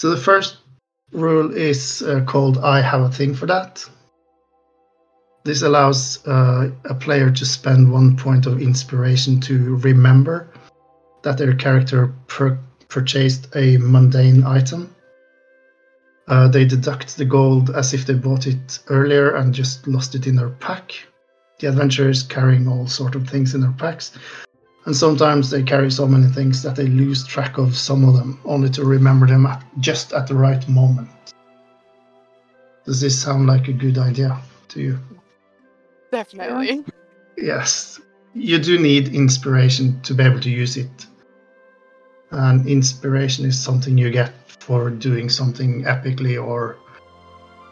So the first rule is uh, called I have a thing for that. This allows uh, a player to spend one point of inspiration to remember that their character pur- purchased a mundane item. Uh, they deduct the gold as if they bought it earlier and just lost it in their pack. The adventurers carrying all sort of things in their packs, and sometimes they carry so many things that they lose track of some of them, only to remember them at, just at the right moment. Does this sound like a good idea to you? Definitely. Yes. You do need inspiration to be able to use it. And inspiration is something you get for doing something epically or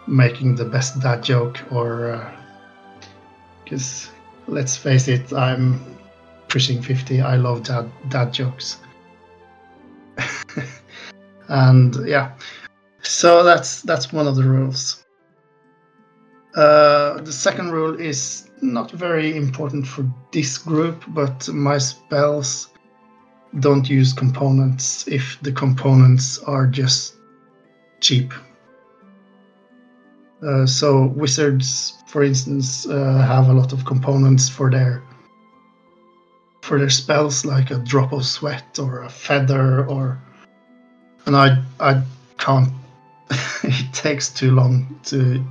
making the best dad joke or uh, because let's face it i'm pushing 50 i love dad dad jokes. And yeah. So that's that's one of the rules. Uh, the second rule is not very important for this group but my spells don't use components if the components are just cheap. Uh, so wizards, for instance, uh, have a lot of components for their for their spells, like a drop of sweat or a feather, or and I I can't. it takes too long to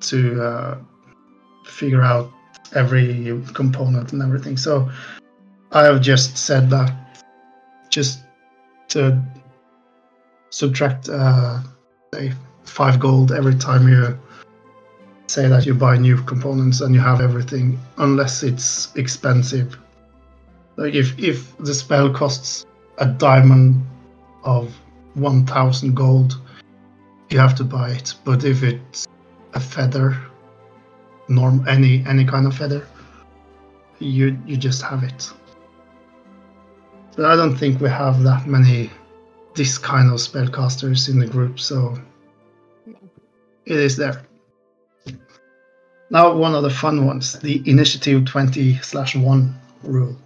to uh, figure out every component and everything. So I have just said that just to subtract uh, say five gold every time you say that you buy new components and you have everything unless it's expensive. Like if if the spell costs a diamond of one thousand gold, you have to buy it. But if it's a feather, norm any any kind of feather, you you just have it. But I don't think we have that many this kind of spellcasters in the group, so it is there. Now, one of the fun ones the initiative 20 slash 1 rule.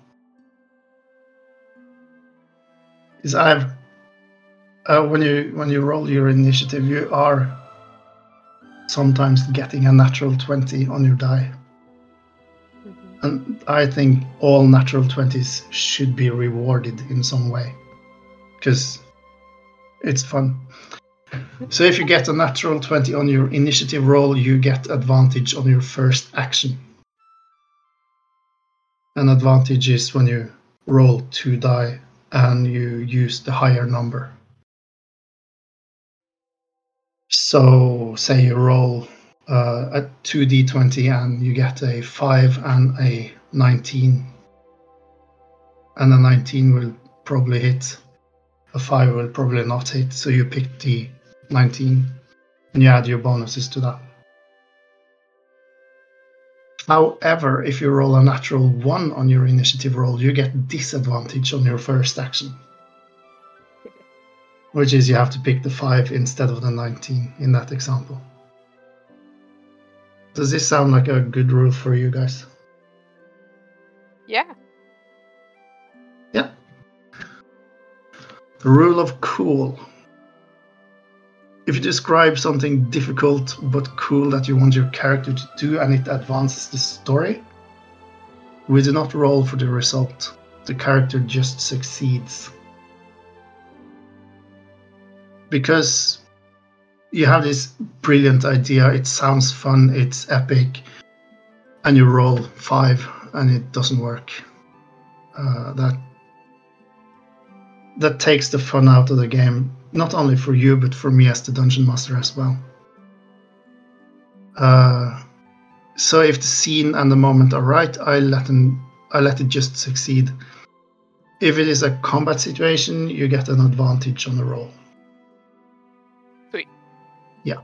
Is I've uh, when you when you roll your initiative, you are sometimes getting a natural 20 on your die. And I think all natural 20s should be rewarded in some way because it's fun. So if you get a natural 20 on your initiative roll, you get advantage on your first action. An advantage is when you roll two die and you use the higher number. So, say you roll uh, a 2d20 and you get a 5 and a 19. And a 19 will probably hit. A 5 will probably not hit, so you pick the 19 and you add your bonuses to that. However, if you roll a natural 1 on your initiative roll, you get disadvantage on your first action. Which is you have to pick the 5 instead of the 19 in that example. Does this sound like a good rule for you guys? Yeah. Yeah. The rule of cool. If you describe something difficult but cool that you want your character to do and it advances the story, we do not roll for the result. The character just succeeds. Because you have this brilliant idea, it sounds fun, it's epic, and you roll five and it doesn't work. Uh, that that takes the fun out of the game, not only for you but for me as the dungeon master as well. Uh, so if the scene and the moment are right, I let them, I let it just succeed. If it is a combat situation, you get an advantage on the roll. Sweet. Yeah.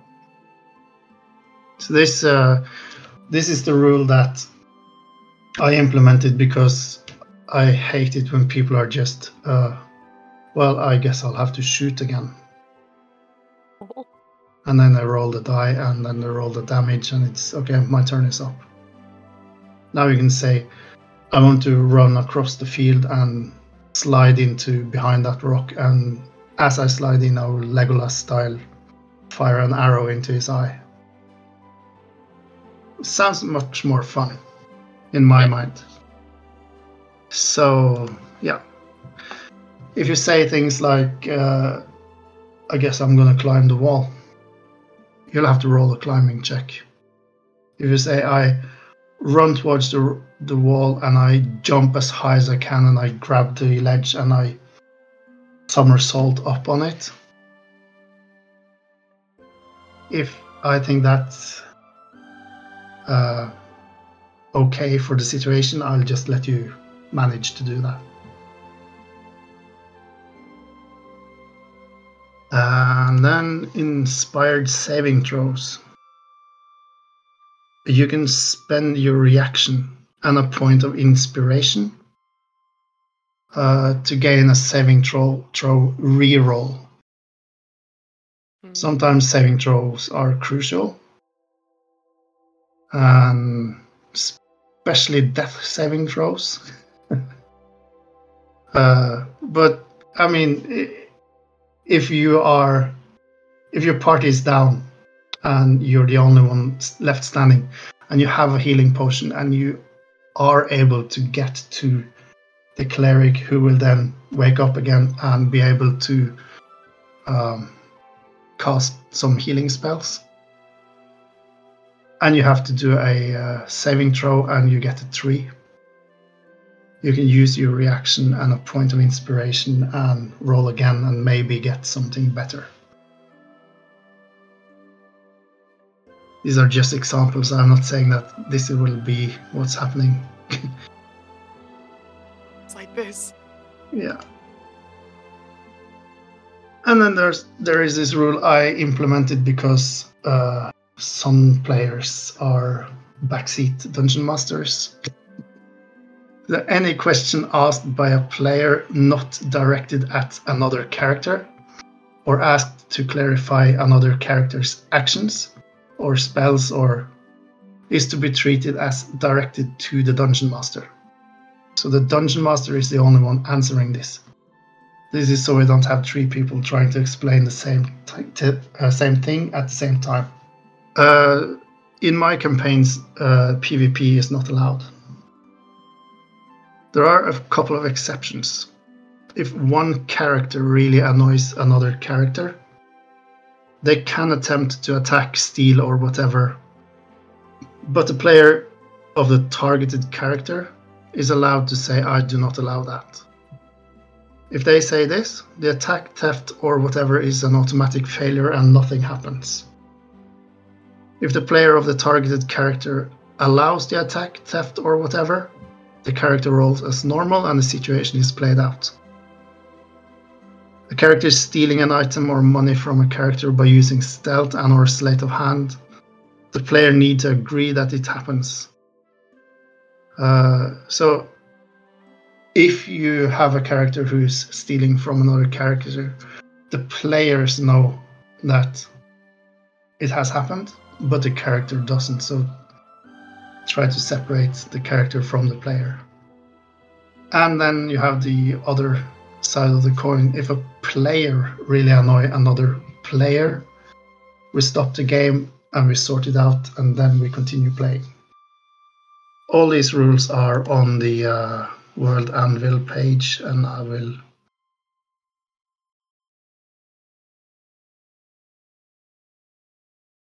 So this uh, this is the rule that I implemented because I hate it when people are just, uh, well, I guess I'll have to shoot again. Oh. And then I roll the die and then I roll the damage and it's okay, my turn is up. Now you can say, I want to run across the field and slide into behind that rock and as I slide in I will Legolas style, fire an arrow into his eye. Sounds much more fun in my mind. So, yeah. If you say things like, uh, I guess I'm gonna climb the wall, you'll have to roll a climbing check. If you say, I run towards the, the wall and I jump as high as I can and I grab the ledge and I somersault up on it, if I think that's uh, okay for the situation, I'll just let you manage to do that. And then inspired saving throws. You can spend your reaction and a point of inspiration uh, to gain a saving throw, throw reroll. Mm. Sometimes saving throws are crucial, and especially death saving throws. uh, but I mean, if you are, if your party is down and you're the only one left standing, and you have a healing potion, and you are able to get to the cleric, who will then wake up again and be able to um, cast some healing spells. And you have to do a uh, saving throw, and you get a three. You can use your reaction and a point of inspiration and roll again and maybe get something better. These are just examples. I'm not saying that this will be what's happening. It's like this. Yeah. And then there's there is this rule I implemented because uh, some players are backseat dungeon masters. Any question asked by a player not directed at another character, or asked to clarify another character's actions, or spells, or is to be treated as directed to the dungeon master. So the dungeon master is the only one answering this. This is so we don't have three people trying to explain the same t- uh, same thing at the same time. Uh, in my campaigns, uh, PvP is not allowed. There are a couple of exceptions. If one character really annoys another character, they can attempt to attack, steal, or whatever. But the player of the targeted character is allowed to say, I do not allow that. If they say this, the attack, theft, or whatever is an automatic failure and nothing happens. If the player of the targeted character allows the attack, theft, or whatever, the character rolls as normal and the situation is played out. A character is stealing an item or money from a character by using stealth and or sleight of hand. The player needs to agree that it happens. Uh, so, if you have a character who's stealing from another character, the players know that it has happened, but the character doesn't. So, try to separate the character from the player. And then you have the other side of the coin. If a player really annoy another player, we stop the game and we sort it out, and then we continue playing. All these rules are on the uh, World Anvil page, and I will